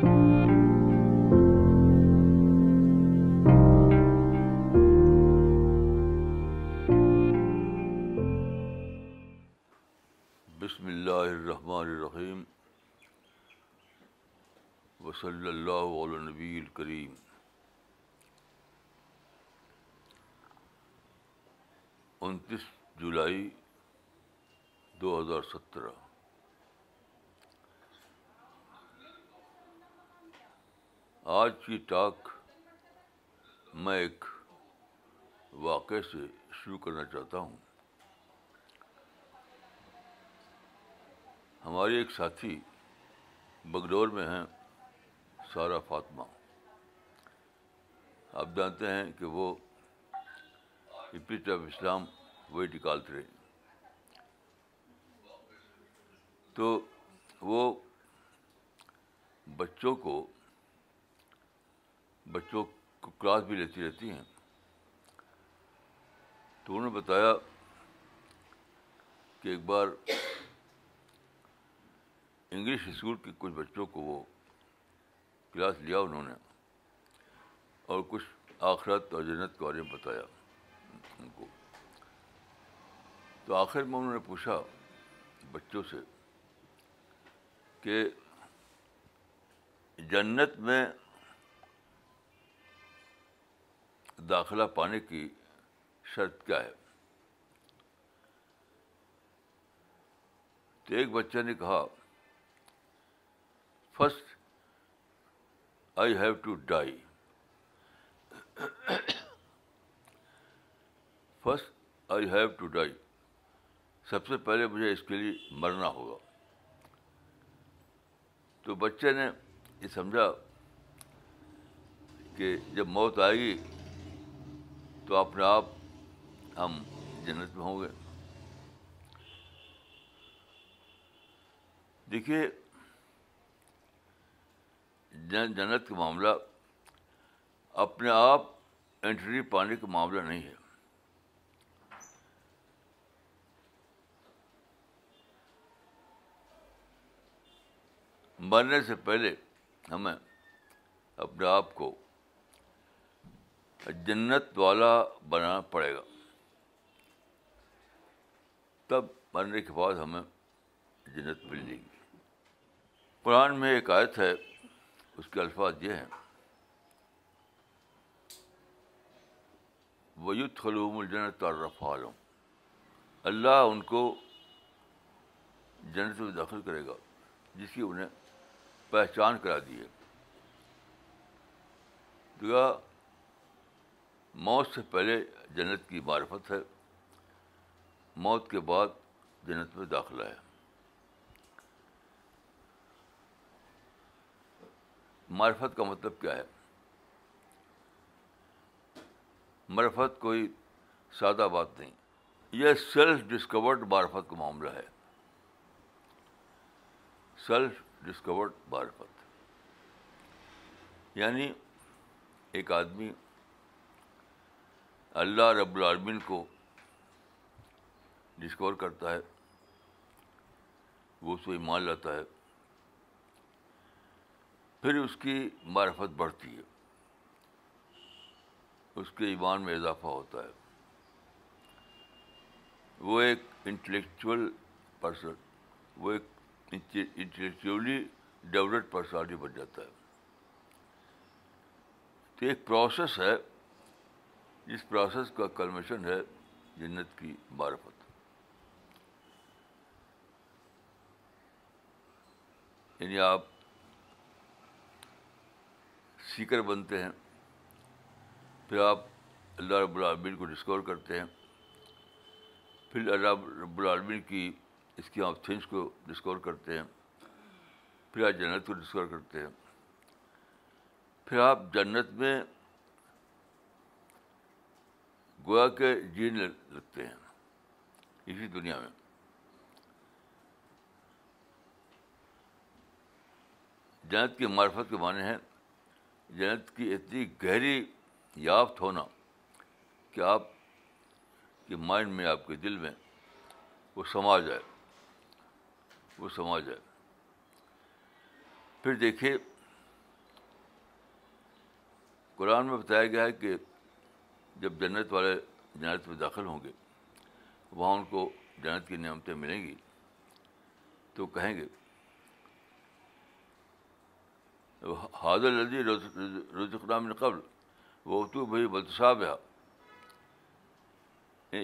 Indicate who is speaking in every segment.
Speaker 1: بسم اللہ الرحمن الرحیم وصلی اللہ علیہ نبی الکریم انتیس جولائی دو ہزار سترہ آج کی ٹاک میں ایک واقعے سے شروع کرنا چاہتا ہوں۔ ہماری ایک ساتھی بگڈور میں ہیں سارا فاطمہ۔ آپ جانتے ہیں کہ وہ ریپیٹ آف اسلام وہی نکالتے رہے۔ تو وہ بچوں کو بچوں کو کلاس بھی لیتی رہتی ہیں۔ تو انہوں نے بتایا کہ ایک بار انگلش اسکول کے کچھ بچوں کو وہ کلاس لیا انہوں نے اور کچھ آخرت اور جنت کے بارے میں بتایا ان کو۔ تو آخر میں انہوں نے پوچھا بچوں سے کہ جنت میں داخلہ پانے کی شرط کیا ہے؟ تو ایک بچہ نے کہا first I have to die first I have to die سب سے پہلے مجھے اس کے لیے مرنا ہوگا۔ تو بچے نے یہ سمجھا کہ جب موت آئے گی تو اپنے آپ ہم جنت میں ہوں گے۔ دیکھیے جنت کا معاملہ اپنے آپ انٹری پانے کا معاملہ نہیں ہے۔ مرنے سے پہلے ہمیں اپنے آپ کو جنت والا بنانا پڑے گا۔ تب مرنے کے بعد ہمیں جنت مل جائے گی۔ قرآن میں ایک آیت ہے، اس کے الفاظ یہ ہیں۔ ویت خلوم الجنت تعرف عالم اللہ ان کو جنت میں داخل کرے گا، جس کی انہیں پہچان کرا دی ہے۔ موت سے پہلے جنت کی معرفت ہے۔ موت کے بعد جنت میں داخلہ ہے۔ معرفت کا مطلب کیا ہے؟ معرفت کوئی سادہ بات نہیں، یہ سیلف ڈسکورڈ معرفت کا معاملہ ہے۔ سیلف ڈسکورڈ معرفت۔ یعنی ایک آدمی اللہ رب العالمین کو ڈسکور کرتا ہے، وہ اس کو ایمان لاتا ہے، پھر اس کی معرفت بڑھتی ہے، اس کے ایمان میں اضافہ ہوتا ہے۔ وہ ایک انٹلیکچوئل پرسن وہ ایک انٹلیکچولی ڈیولپڈ پرسنالٹی بن جاتا ہے۔ تو ایک پروسیس ہے جس پروسیس کا کلمیشن ہے جنت کی معرفت۔ یعنی آپ سیکر بنتے ہیں، پھر آپ اللہ رب العالمین کو ڈسکور کرتے ہیں، پھر اللہ رب العالمین کی اسکیم آف تھنگس کو ڈسکور کرتے ہیں، پھر آپ جنت کو ڈسکور کرتے ہیں۔ پھر آپ جنت میں گویا کے جینے لگتے ہیں۔ اسی دنیا میں۔ جنت کی معرفت کے معنی ہیں جنت کی اتنی گہری یافت ہونا کہ آپ کے مائنڈ میں، آپ کے دل میں وہ سما جائے۔ وہ سما جائے۔ پھر دیکھیے، قرآن میں بتایا گیا ہے کہ جب جنت والے جنت میں داخل ہوں گے، وہاں ان کو جنت کی نعمتیں ملیں گی، تو کہیں گے حاضر لذی رزقنام قبل، وہ تو بھائی بدصاب ہے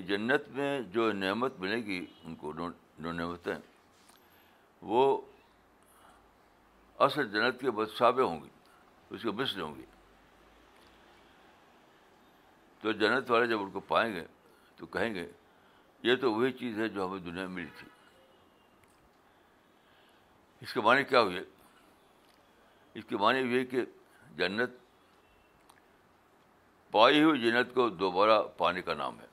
Speaker 1: جنت میں جو نعمت ملے گی ان کو، جو نعمتیں، وہ اصل جنت کے بدصابے ہوں گی، اس کے مثل ہوں گی۔ تو جنت والے جب ان کو پائیں گے تو کہیں گے، یہ تو وہی چیز ہے جو ہمیں دنیا میں ملی تھی۔ اس کے معنی کیا ہوئے؟ اس کے معنی یہ کہ جنت پائی ہوئی جنت کو دوبارہ پانے کا نام ہے۔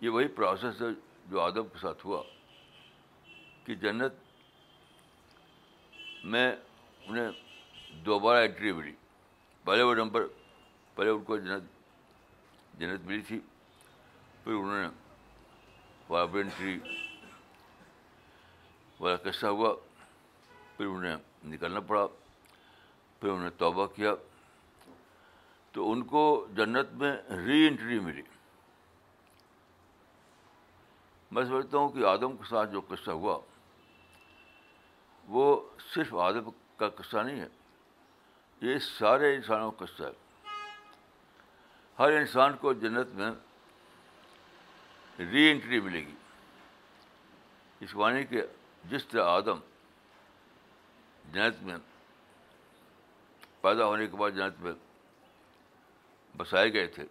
Speaker 1: یہ وہی پروسیس ہے جو آدم کے ساتھ ہوا کہ جنت میں انہیں دوبارہ انٹری ملی۔ پہلے وہ نمبر پہلے ان کو جنت جنت ملی تھی، پھر انہوں نے انٹری والا قصہ ہوا، پھر انہیں نکلنا پڑا، پھر انہیں توبہ کیا، تو ان کو جنت میں ری انٹری ملی۔ میں سمجھتا ہوں کہ آدم کے ساتھ جو قصہ ہوا، وہ صرف آدم کا قصہ نہیں ہے یہ سارے انسانوں کا قصہ ہے۔ ہر انسان کو جنت میں ری انٹری ملے گی۔ اس معنی کہ جس طرح آدم جنت میں پیدا ہونے کے بعد جنت میں بسائے گئے تھے،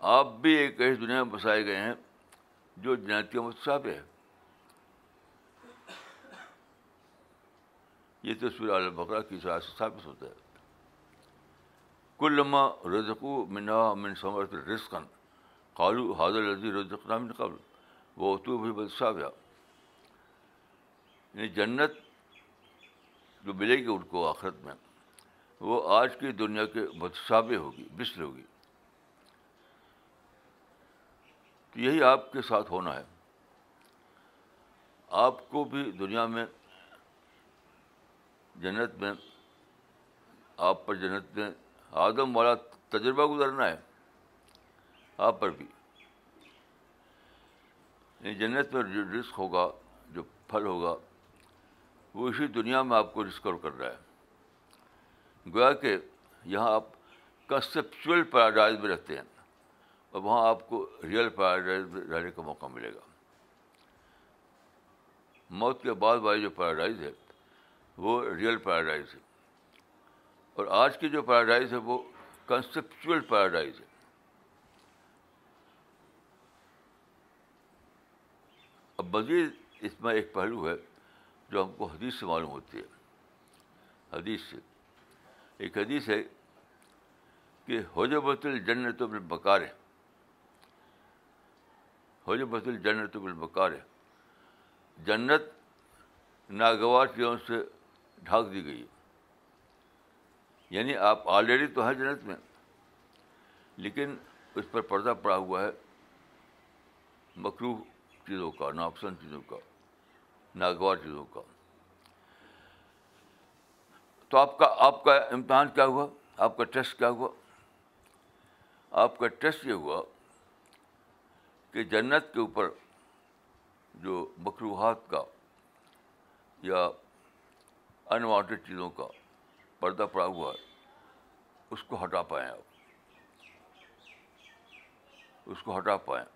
Speaker 1: آپ بھی ایک ایسی دنیا میں بسائے گئے ہیں جو جنت کے متصاب ہے۔ یہ تصویر عالم بکرا کی سے ثابت ہوتا ہے۔ کل رزقو منا من سمرت رزقن قالو حاضر رضی رزق نام قبل۔ وہ تو بھی بدصاب ہے یعنی جنت جو ملے گی ان کو آخرت میں، وہ آج کی دنیا کے متصابے ہوگی بسل ہوگی۔ تو یہی آپ کے ساتھ ہونا ہے۔ آپ کو بھی دنیا میں جنت میں آپ پر جنت میں آدم والا تجربہ گزرنا ہے، آپ پر بھی۔ یعنی جنت میں جو رسک ہوگا، جو پھل ہوگا، وہ اسی دنیا میں آپ کو ڈسکور کر رہا ہے۔ گویا کہ یہاں آپ کنسیپچل پیراڈائز میں رہتے ہیں، اور وہاں آپ کو ریئل پیراڈائز میں رہنے کا موقع ملے گا۔ موت کے بعد والی جو پیراڈائز ہے وہ ریئل پیراڈائز ہے۔ اور آج کی جو پیراڈائز ہے وہ کنسیپچل پیراڈائز ہے۔ اب مزید اس میں ایک پہلو ہے جو ہم کو حدیث سے معلوم ہوتی ہے۔ حدیث سے۔ ایک حدیث ہے کہ حجبت الجنت بالبکار ہے حجبت الجنت بالبکار ہے جنت ناگوار چیزوں سے ڈھانک دی گئی یعنی آپ آلریڈی تو ہیں جنت میں، لیکن اس پر پردہ پڑا ہوا ہے مکرو چیزوں کا ناپسند چیزوں کا، ناگوار چیزوں کا۔ تو آپ کا آپ کا امتحان کیا ہوا؟ آپ کا ٹیسٹ کیا ہوا؟ آپ کا ٹیسٹ یہ ہوا کہ جنت کے اوپر جو مقروحات کا یا انوانٹیڈ چیزوں کا پردہ پڑا ہوا ہے، اس کو ہٹا پائیں آپ۔ اس کو ہٹا پائیں۔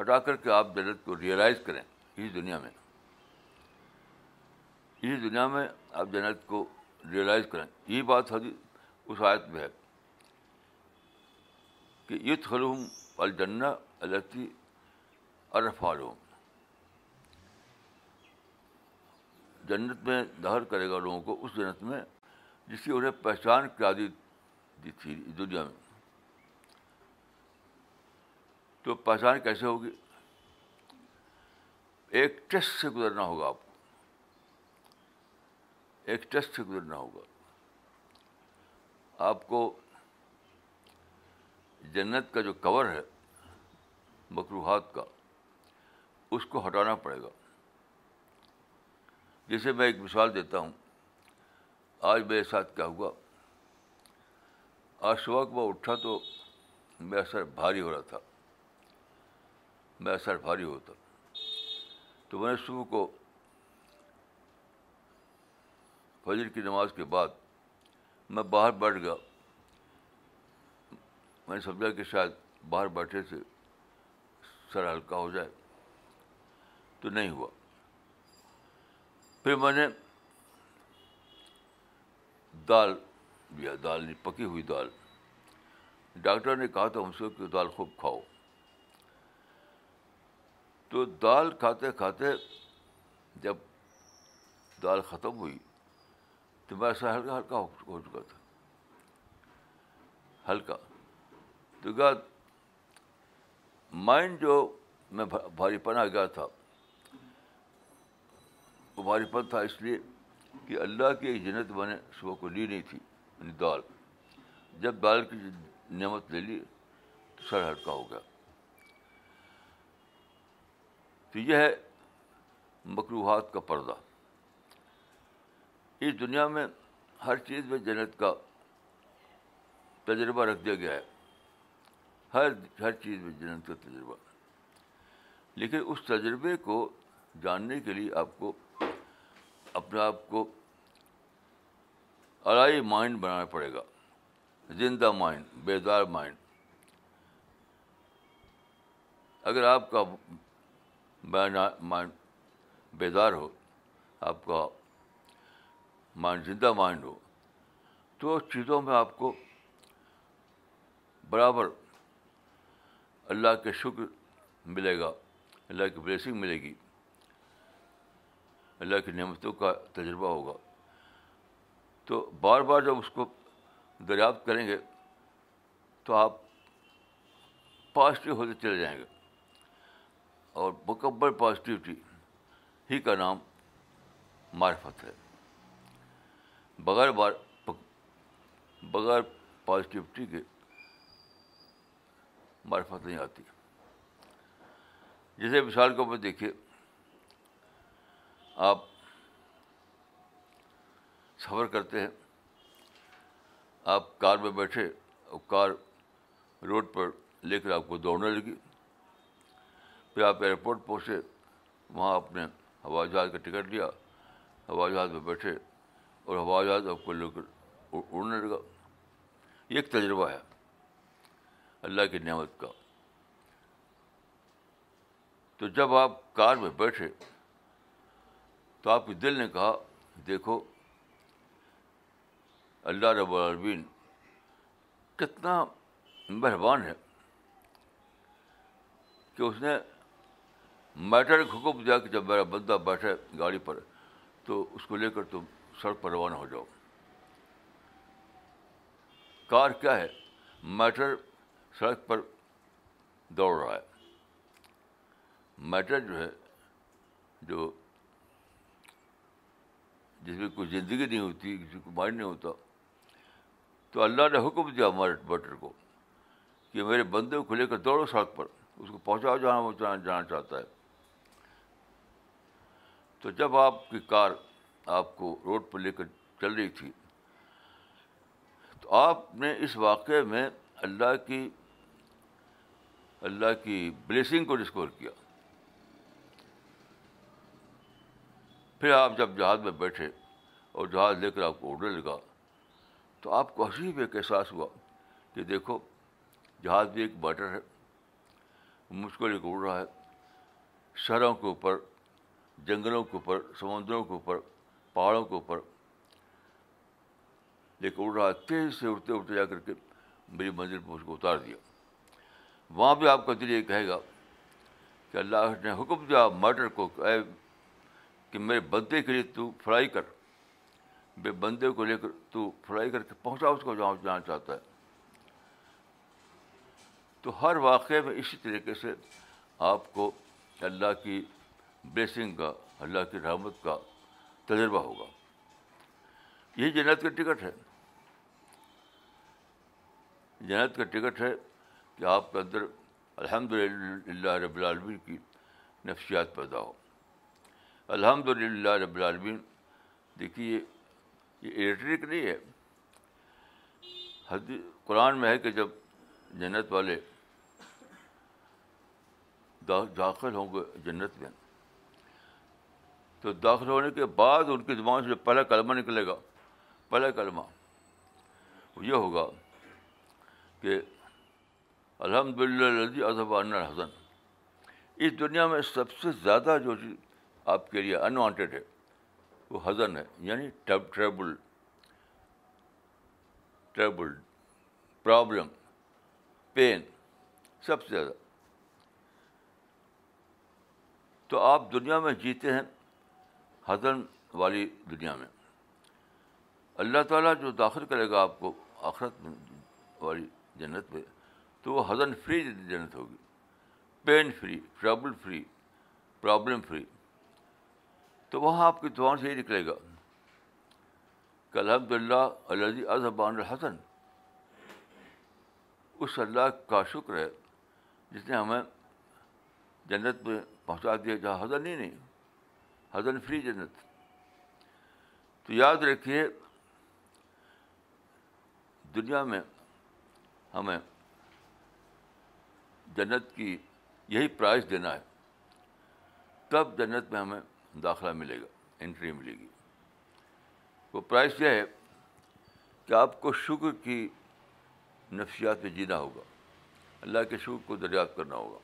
Speaker 1: ہٹا کر کے آپ جنت کو ریئلائز کریں اس دنیا میں۔ اسی دنیا میں آپ جنت کو ریئلائز کریں۔ یہی بات حدیث اس آیت میں ہے کہ یت خلوم الجنّ التی عرف عالوم جنت میں دہر کرے گا لوگوں کو، اس جنت میں جس کی انہیں پہچان کیا دی دی تھی دنیا میں۔ تو پہچان کیسے ہوگی؟ ایک ٹیسٹ سے گزرنا ہوگا آپ کو۔ ایک ٹیسٹ سے گزرنا ہوگا۔ آپ کو جنت کا جو کور ہے مقروحات کا، اس کو ہٹانا پڑے گا۔ جیسے میں ایک مثال دیتا ہوں۔ آج میرے ساتھ کیا ہوا؟ آج صبح کو میں اٹھا تو میرا سر بھاری ہو رہا تھا۔ میرا سر بھاری ہوتا تو میں نے صبح کو فجر کی نماز کے بعد میں باہر بیٹھ گیا۔ میں نے سمجھا کہ شاید باہر بیٹھے سے سر ہلکا ہو جائے۔ تو نہیں ہوا۔ پھر میں نے دال لیا، دال نہیں، پکی ہوئی دال۔ ڈاکٹر نے کہا تھا سے کہ دال خوب کھاؤ۔ تو دال کھاتے کھاتے جب دال ختم ہوئی تو میں ایسا ہلکا ہلکا ہو چکا تھا۔ ہلکا۔ تو کیا مائنڈ جو میں بھاری پن آ گیا تھا وہ بھاری پن تھا اس لیے کہ اللہ کی ایک جنت میں نے صبح کو لی نہیں تھی یعنی دال۔ جب دال کی نعمت لے لی تو سر ہلکا ہو گیا۔ تو یہ ہے مقروحات کا پردہ۔ اس دنیا میں ہر چیز میں جنت کا تجربہ رکھ دیا گیا ہے۔ ہر ہر چیز میں جنت کا تجربہ۔ لیکن اس تجربے کو جاننے کے لیے آپ کو اپنے آپ کو ارائی مائنڈ بنانا پڑے گا۔ زندہ مائنڈ بیدار مائنڈ اگر آپ کا مائنڈ بیدار ہو، آپ کا مائنڈ زندہ مائنڈ ہو، تو چیزوں میں آپ کو برابر اللہ کے شکر ملے گا، اللہ کی بلیسنگ ملے گی۔ اللہ کی نعمتوں کا تجربہ ہوگا۔ تو بار بار جب اس کو دریافت کریں گے، تو آپ پازیٹیو ہوتے چلے جائیں گے۔ اور مکمل پازیٹیوٹی ہی کا نام معرفت ہے۔ بغیر بار بغیر پازیٹیوٹی کے معرفت نہیں آتی۔ جیسے مثال کے اوپر دیکھیے۔ آپ سفر کرتے ہیں، آپ کار میں بیٹھے اور کار روڈ پر لے کر آپ کو دوڑنے لگی۔ پھر آپ ایئرپورٹ پہنچے، وہاں آپ نے ہوائی جہاز کا ٹکٹ لیا، ہوائی جہاز میں بیٹھے اور ہوائی جہاز آپ کو لے کر اڑنے لگا۔ یہ ایک تجربہ ہے، اللہ کی نعمت کا۔ تو جب آپ کار میں بیٹھے تو آپ کے دل نے کہا، دیکھو، اللہ رب العالمین کتنا مہربان ہے کہ اس نے میٹر حکم دیا کہ جب میرا بندہ بیٹھے گاڑی پر، تو اس کو لے کر تم سڑک پر روانہ ہو جاؤ۔ کار کیا ہے؟ میٹر سڑک پر دوڑ رہا ہے۔ میٹر جو ہے، جو جس میں کوئی زندگی نہیں ہوتی، کسی کو مائنڈ نہیں ہوتا۔ تو اللہ نے حکم دیا ہمارے بٹر کو کہ میرے بندے کو لے کر دوڑو سڑک پر، اس کو پہنچاؤ جہاں وہ جانا چاہتا ہے۔ تو جب آپ کی کار آپ کو روڈ پر لے کر چل رہی تھی، تو آپ نے اس واقعے میں اللہ کی اللہ کی بلیسنگ کو ڈسکور کیا۔ پھر آپ جب جہاز میں بیٹھے اور جہاز لے کر آپ کو اڑنے لگا تو آپ کو عجیب ایک احساس ہوا کہ دیکھو، جہاز بھی ایک بیٹر ہے، مشکل ایک اڑ رہا ہے، شہروں کے اوپر، جنگلوں کے اوپر، سمندروں کے اوپر، پہاڑوں کے اوپر لے کے اڑ رہا ہے۔ تیز سے اڑتے اڑتے جا کر کے میری منزل پہ اس کو اتار دیا۔ وہاں بھی آپ کا دل یہ کہے گا کہ اللہ نے حکم دیا، مرڈر کو کہ میرے بندے کے لیے تو فرائی کر بے بندے کو لے کر تو فرائی کر کے پہنچا، اس کو جہاں جانا چاہتا ہے۔ تو ہر واقعے میں اسی طریقے سے آپ کو اللہ کی بلیسنگ کا، اللہ کی رحمت کا تجربہ ہوگا۔ یہی جنت کا ٹکٹ ہے۔ جنت کا ٹکٹ ہے کہ آپ کے اندر الحمد للہ رب العالمین کی نفسیات پیدا ہو۔ الحمد للہ رب العالمین۔ دیکھیے، یہ الیکٹرک نہیں ہے۔ حدیث، قرآن میں ہے کہ جب جنت والے داخل ہوں گے جنت میں، تو داخل ہونے کے بعد ان کی زبان سے پہلا کلمہ نکلے گا۔ پہلا کلمہ یہ ہوگا کہ الحمد للہ اظہب الحسن اس دنیا میں سب سے زیادہ جو چیز آپ کے لیے انوانٹیڈ ہے۔ وہ حزن ہے یعنی ٹریبل ٹریبل پرابلم پین سب سے زیادہ۔ تو آپ دنیا میں جیتے ہیں، حزن والی دنیا میں۔ اللہ تعالیٰ جو داخل کرے گا آپ کو آخرت والی جنت پہ تو وہ حزن فری جنت ہوگی۔ Pain free trouble free problem free تو وہاں آپ کی دعاؤں سے ہی نکلے گا۔ کہ الحمد للہ اللہ اظہبان الحسن۔ اس اللہ کا شکر ہے جس نے ہمیں جنت میں پہنچا دیا، جہاں حضر ہی نہیں حضر فری جنت۔ تو یاد رکھیے، دنیا میں ہمیں جنت کی یہی پرائز دینا ہے۔ تب جنت میں ہمیں داخلہ ملے گا انٹری ملے گی۔ وہ پرائز یہ ہے کہ آپ کو شکر کی نفسیات میں جینا ہوگا۔ اللہ کے شکر کو دریافت کرنا ہوگا۔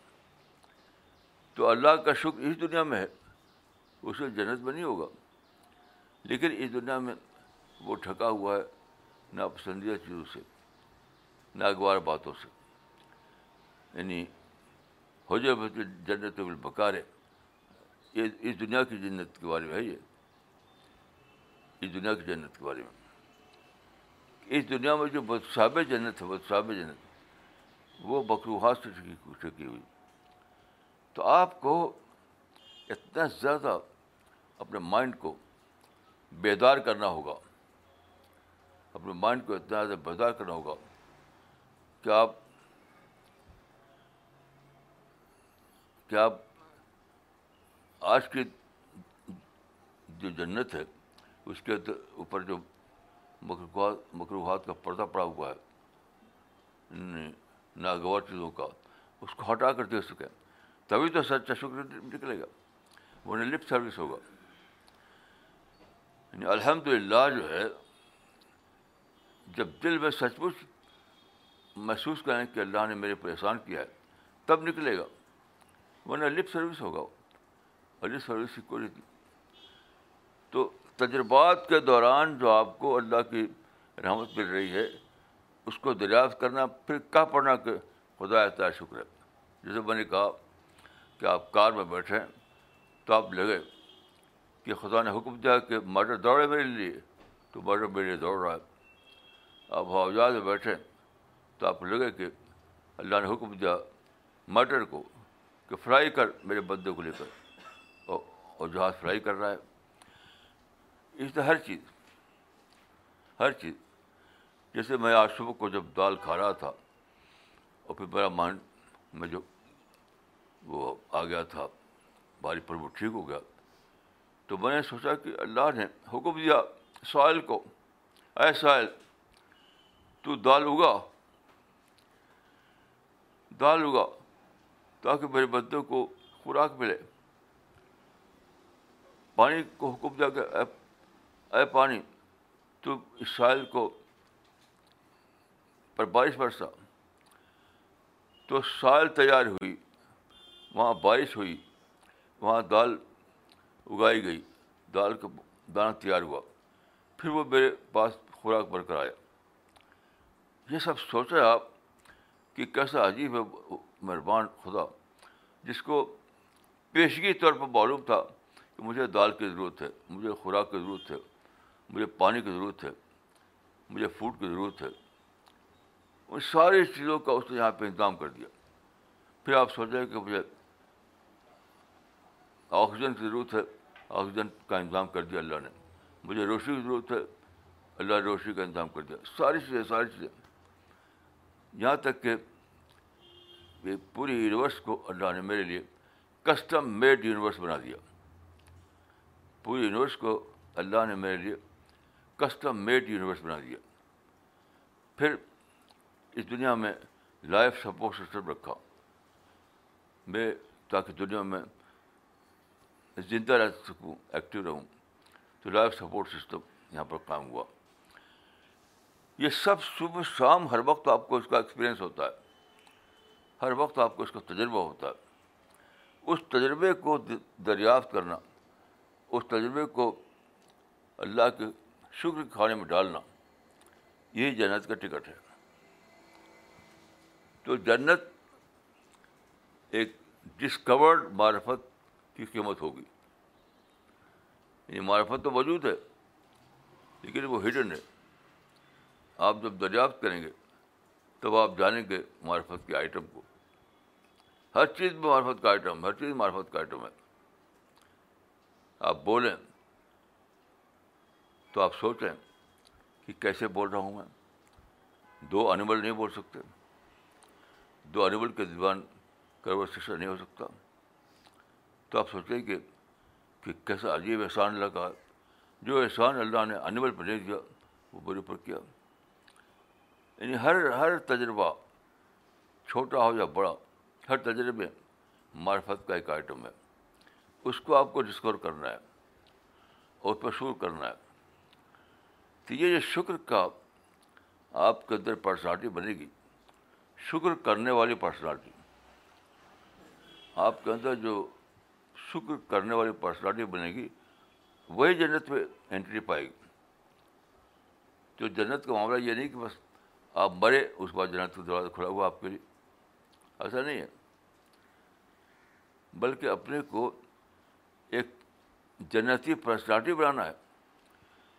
Speaker 1: تو اللہ کا شکر اس دنیا میں ہے، اس میں جنت میں نہیں ہوگا۔ لیکن اس دنیا میں وہ ٹھکا ہوا ہے ناپسندیدہ چیزوں سے، ناگوار باتوں سے۔ یعنی ہو جائے جنت البکار ہے۔ یہ اس دنیا کی جنت کے بارے میں ہے یہ۔ اس دنیا کی جنت کے بارے میں۔ اس دنیا میں جو بدصاب جنت ہے بدصاب جنت، وہ بکروحات سے ٹھکی ہوئی۔ تو آپ کو اتنا زیادہ اپنے مائنڈ کو بیدار کرنا ہوگا۔ اپنے مائنڈ کو اتنا زیادہ بیدار کرنا ہوگا کہ آپ کہ آپ آج کی جو جنت ہے، اس کے اوپر جو مکروحات مکروحات کا پردہ پڑا ہوا ہے یعنی ناگوار چیزوں کا، اس کو ہٹا کر دے سکیں تبھی تو سچا شکر نکلے گا۔ وہ لپ سروس ہوگا۔ یعنی الحمد للہ جو ہے، جب دل میں سچ مچ محسوس کریں کہ اللہ نے میرے پریشان کیا ہے، تب نکلے گا۔ ورنہ لپ سروس ہوگا۔ اور سروس کی کوئی تو تجربات کے دوران جو آپ کو اللہ کی رحمت مل رہی ہے، اس کو دریافت کرنا، پھر کیا پڑھنا کہ خدا تعالیٰ شکر ہے۔ جیسے میں نے کہا کہ آپ کار میں بیٹھیں تو آپ لگے کہ خدا نے حکم دیا کہ موٹر دوڑے میرے لیے، تو موٹر میرے لیے دوڑ رہا ہے۔ آپ ہوا جہاز میں بیٹھیں تو آپ لگے کہ اللہ نے حکم دیا مٹر کو کہ فرائی کر میرے بندے کو لے کر۔ اور جہاز فرائی کر رہا ہے، اس طرح ہر چیز ہر چیز۔ جیسے میں آج صبح کو جب دال کھا رہا تھا، اور پھر میرا مان میں جو وہ آ گیا تھا، باری پر وہ ٹھیک ہو گیا، تو میں نے سوچا کہ اللہ نے حکم دیا سائل کو، اے سائل، تو دال اگا۔ دال اگا تاکہ میرے بندوں کو خوراک ملے۔ پانی کو حکم دیا کہ اے پانی، تو اسرائیل کو پر بارش برسا۔ تو سائل تیار ہوئی، وہاں بارش ہوئی، وہاں دال اگائی گئی، دال کا دانہ تیار ہوا۔ پھر وہ میرے پاس خوراک بھر کر آیا۔ یہ سب سوچے آپ کہ کیسا عجیب ہے، مہربان خدا، جس کو پیشگی طور پر معلوم تھا۔ کہ مجھے دال کی ضرورت ہے، مجھے خوراک کی ضرورت ہے، مجھے پانی کی ضرورت ہے، مجھے فوڈ کی ضرورت ہے۔ ان ساری چیزوں کا اس نے یہاں پہ انتظام کر دیا۔ پھر آپ سوچیں کہ مجھے آکسیجن کی ضرورت ہے، آکسیجن کا انتظام کر دیا اللہ نے۔ مجھے روشنی کی ضرورت ہے، اللہ نے روشنی کا انتظام کر دیا۔ ساری چیزیں ساری چیزیں۔ یہاں تک کہ یہ پوری یونیورس کو اللہ نے میرے لیے کسٹم میڈ یونیورس بنا دیا۔ پوری یونیورس کو اللہ نے میرے لیے کسٹم میڈ یونیورس بنا دیا۔ پھر اس دنیا میں لائف سپورٹ سسٹم رکھا۔ میں تاکہ دنیا میں زندہ رہ سکوں ایکٹیو رہوں۔ تو لائف سپورٹ سسٹم یہاں پر کام ہوا۔ یہ سب صبح شام ہر وقت آپ کو اس کا ایکسپیرئنس ہوتا ہے۔ ہر وقت آپ کو اس کا تجربہ ہوتا ہے۔ اس تجربے کو دریافت کرنا اس تجربے کو اللہ کے شکر کے کھانے میں ڈالنا یہی جنت کا ٹکٹ ہے۔ تو جنت ایک ڈسکورڈ معرفت کی قیمت ہوگی۔ یہ معرفت تو موجود ہے، لیکن وہ ہڈن ہے۔ آپ جب دریافت کریں گے، تب آپ جانیں گے معرفت کے آئٹم کو۔ ہر چیز میں معرفت کا آئٹم ہر چیز معرفت کا آئٹم ہے۔ آپ بولیں تو آپ سوچیں کہ کیسے بول رہا ہوں میں؟ دو انیمل نہیں بول سکتے۔ دو انیمل کے زبان کنورسیشن نہیں ہو سکتا۔ تو آپ سوچیں کہ کہ کیسا عجیب احسان لگا۔ جو احسان اللہ نے انیمل پہ نہیں دیا، وہ بڑے پر کیا۔ یعنی ہر ہر تجربہ چھوٹا ہو یا بڑا، ہر تجربے معرفت کا ایک آئٹم ہے۔ اس کو آپ کو ڈسکور کرنا ہے اور پشور کرنا ہے۔ تو یہ جو شکر کا آپ کے اندر پرسنالٹی بنے گی، شکر کرنے والی پرسنالٹی آپ کے اندر جو شکر کرنے والی پرسنالٹی بنے گی، وہی جنت میں انٹری پائے گی۔ تو جنت کا معاملہ یہ نہیں کہ بس آپ مرے، اس کے بعد جنت کا دروازہ کھلا ہوا آپ کے لیے۔ ایسا نہیں ہے۔ بلکہ اپنے کو ایک جنتی پرسنالٹی بنانا ہے،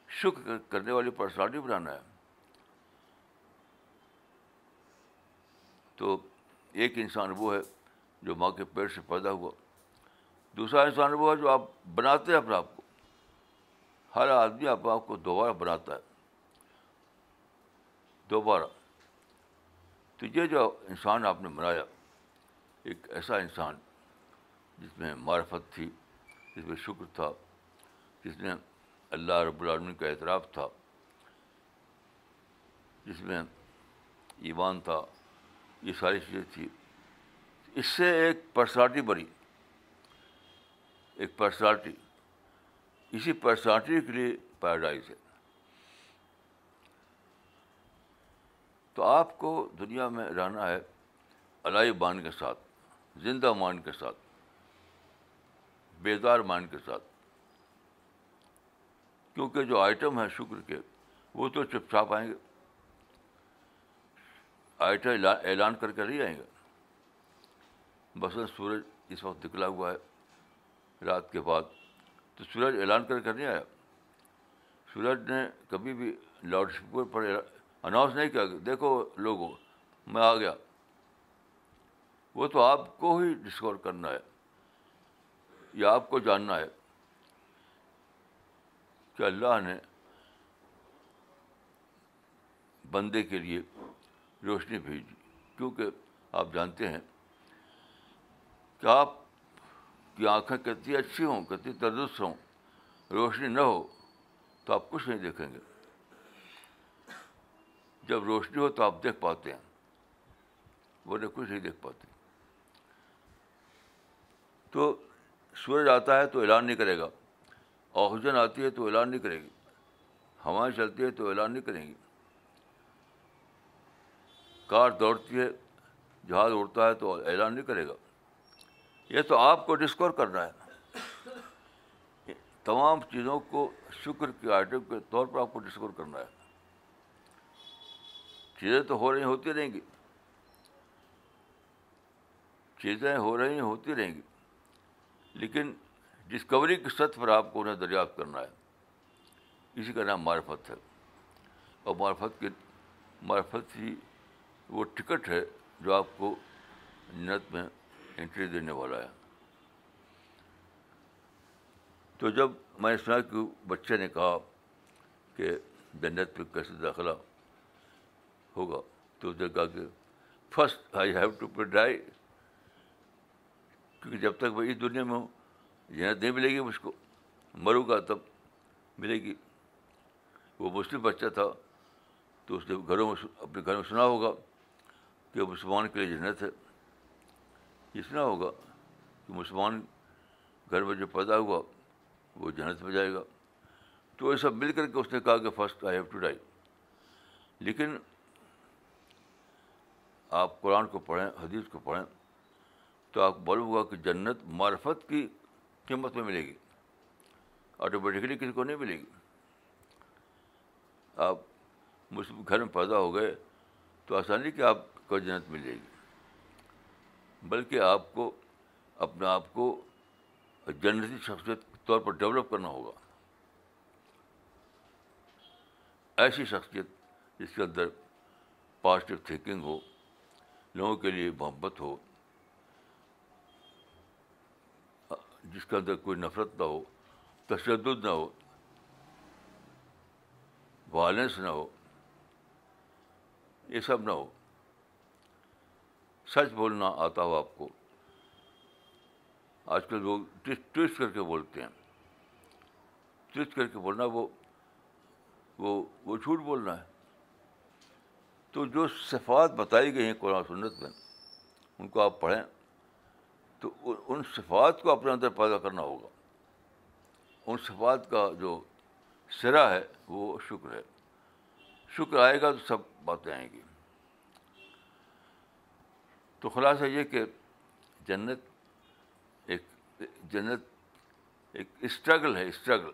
Speaker 1: شکر کرنے والی پرسنالٹی بنانا ہے۔ تو ایک انسان وہ ہے جو ماں کے پیٹ سے پیدا ہوا۔ دوسرا انسان وہ ہے جو آپ بناتے ہیں اپنے آپ کو۔ ہر آدمی اپنے آپ کو دوبارہ بناتا ہے۔ دوبارہ۔ تو یہ جو انسان آپ نے بنایا، ایک ایسا انسان جس میں معرفت تھی۔ جس میں شکر تھا، جس میں اللہ رب العالمین کا اعتراف تھا، جس میں ایمان تھا، یہ ساری چیزیں تھیں اس سے ایک پرسنالٹی بنی۔ ایک پرسنالٹی اسی پرسنالٹی کے لیے پیراڈائز ہے۔ تو آپ کو دنیا میں رہنا ہے الائی بان کے ساتھ، زندہ مان کے ساتھ۔ بیدار مان کے ساتھ۔ کیونکہ جو آئٹم ہیں شکر کے، وہ تو چپ چاپ آئیں گے۔ آئٹم اعلان کر کے نہیں آئیں گے۔ بسن سورج اس وقت نکلا ہوا ہے، رات کے بعد۔ تو سورج اعلان کر کے نہیں آیا۔ سورج نے کبھی بھی لاؤڈ اسپیکر پر اناؤنس نہیں کیا۔ دیکھو لوگوں، میں آ گیا۔ وہ تو آپ کو ہی ڈسکور کرنا ہے۔ یا آپ کو جاننا ہے کہ اللہ نے بندے کے لیے روشنی بھیجی کیونکہ آپ جانتے ہیں کہ آپ کی آنکھیں کتنی اچھی ہوں، کتنی تردست ہوں، روشنی نہ ہو تو آپ کچھ نہیں دیکھیں گے۔ جب روشنی ہو تو آپ دیکھ پاتے ہیں ورنہ کچھ نہیں دیکھ پاتے۔ تو سورج آتا ہے تو اعلان نہیں کرے گا۔ آکسیجن آتی ہے تو اعلان نہیں کرے گی۔ ہوائیں چلتی ہے تو اعلان نہیں کریں گی۔ کار دوڑتی ہے، جہاز اڑتا ہے تو اعلان نہیں کرے گا۔ یہ تو آپ کو ڈسکور کرنا ہے۔ تمام چیزوں کو شکر کے آئٹم کے طور پر آپ کو ڈسکور کرنا ہے۔ چیزیں تو ہو رہی ہوتی رہیں گی۔ چیزیں ہو رہی ہوتی رہیں گی۔ لیکن ڈسکوری کی سطح پر آپ کو انہیں دریافت کرنا ہے۔ اسی کا نام معرفت ہے۔ اور معرفت کے معرفت ہی وہ ٹکٹ ہے جو آپ کو جنت میں انٹری دینے والا ہے۔ تو جب میں نے سنا کہ بچے نے کہا کہ جنت پہ کیسے داخلہ ہوگا، تو اس نے کہا کہ فسٹ آئی ہیو ٹو پے ڈرائی کیونکہ جب تک میں اس دنیا میں ہوں، جنت نہیں ملے گی مجھ کو۔ مروں گا تب ملے گی۔ وہ مسلم بچہ تھا تو اس نے گھروں میں اپنے گھر میں سنا ہوگا کہ مسلمان کے لیے جنت ہے۔ یہ سنا ہوگا کہ مسلمان گھر میں جو پیدا ہوا، وہ جنت میں جائے گا۔ تو یہ سب مل کر کے اس نے کہا کہ first I have to die لیکن آپ قرآن کو پڑھیں، حدیث کو پڑھیں تو آپ معلوم ہوگا کہ جنت معرفت کی قیمت میں ملے گی آٹومیٹکلی کسی کو نہیں ملے گی۔ آپ مسلم گھر میں پیدا ہو گئے تو آسانی کہ آپ کو جنت مل جائے گی، بلکہ آپ کو اپنے آپ کو جنتی شخصیت کے طور پر ڈیولپ کرنا ہوگا۔ ایسی شخصیت جس کے اندر پازیٹیو تھینکنگ ہو، لوگوں کے لیے محبت ہو جس کے اندر کوئی نفرت نہ ہو، تشدد نہ ہو وائلنس نہ ہو، یہ سب نہ ہو۔ سچ بولنا آتا ہو آپ کو۔ آج کل لوگ ٹوسٹ کر کے بولتے ہیں۔ ٹوسٹ کر کے بولنا، وہ وہ وہ جھوٹ بولنا ہے۔ تو جو صفات بتائی گئی ہیں قرآن سنت میں، ان کو آپ پڑھیں۔ تو ان صفات کو اپنے اندر پیدا کرنا ہوگا۔ ان صفات کا جو سرا ہے، وہ شکر ہے۔ شکر آئے گا تو سب باتیں آئیں گی۔ تو خلاصہ یہ کہ جنت ایک جنت ایک اسٹرگل ہے، اسٹرگل۔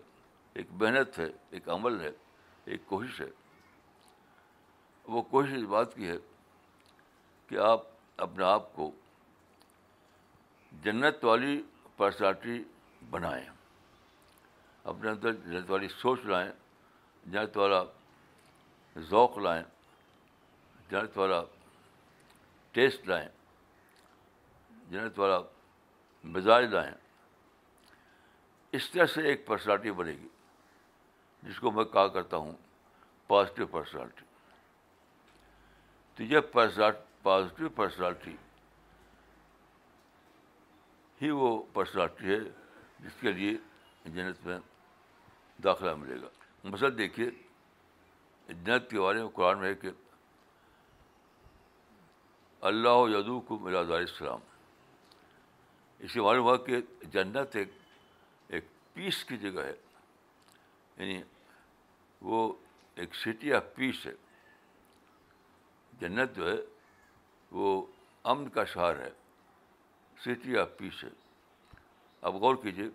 Speaker 1: ایک محنت ہے، ایک عمل ہے، ایک کوشش ہے۔ وہ کوشش اس بات کی ہے کہ آپ اپنے آپ کو جنت والی پرسنالٹی بنائیں۔ اپنے اندر جنت والی سوچ لائیں، جنت والا ذوق لائیں، جنت والا ٹیسٹ لائیں، جنت والا مزاج لائیں۔ اس طرح سے ایک پرسنالٹی بنے گی، جس کو میں کہا کرتا ہوں پازیٹیو پرسنالٹی تو یہ پازیٹیو پرسنالٹی ہی وہ پرسنالٹی ہے جس کے لیے جنت میں داخلہ ملے گا۔ مثلا دیکھیے، جنت کے بارے میں قرآن میں ہے کہ اللہ یدو کو ملا دار السلام۔ اس سے معلوم ہوا کہ جنت ایک ایک پیس کی جگہ ہے۔ یعنی وہ ایک سٹی آف پیس ہے۔ جنت جو ہے وہ امن کا شہر ہے۔ سٹی آف پیس ہے۔ اب غور کیجیے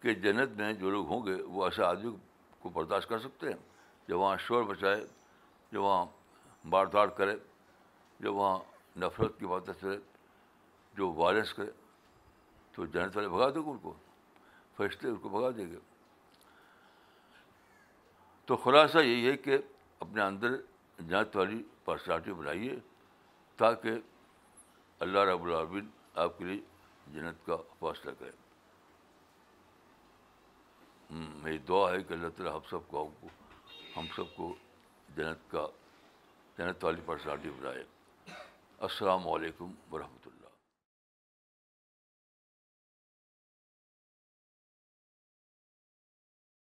Speaker 1: کہ جنت میں جو لوگ ہوں گے وہ ایسے آدمی کو برداشت کر سکتے ہیں۔ جو وہاں شور بچائے جو وہاں بار داڑ کرے جو وہاں نفرت کی باتیں کرے جو وائلنس کرے تو جنت والے بھگا دیں گے ان کو، فرشتے ان کو بھگا دیں گے۔ تو خلاصہ یہی ہے کہ اپنے اندر جنت والی پرسنالٹی بنائیے تاکہ اللہ رب العالمین آپ کے لیے جنت کا فاصلہ کرے۔ میری دعا ہے کہ اللہ تعالیٰ ہم سب کو، ہم سب کو جنت کا، جنت والی پرسنالٹی بنائے۔ السلام علیکم ورحمۃ اللہ۔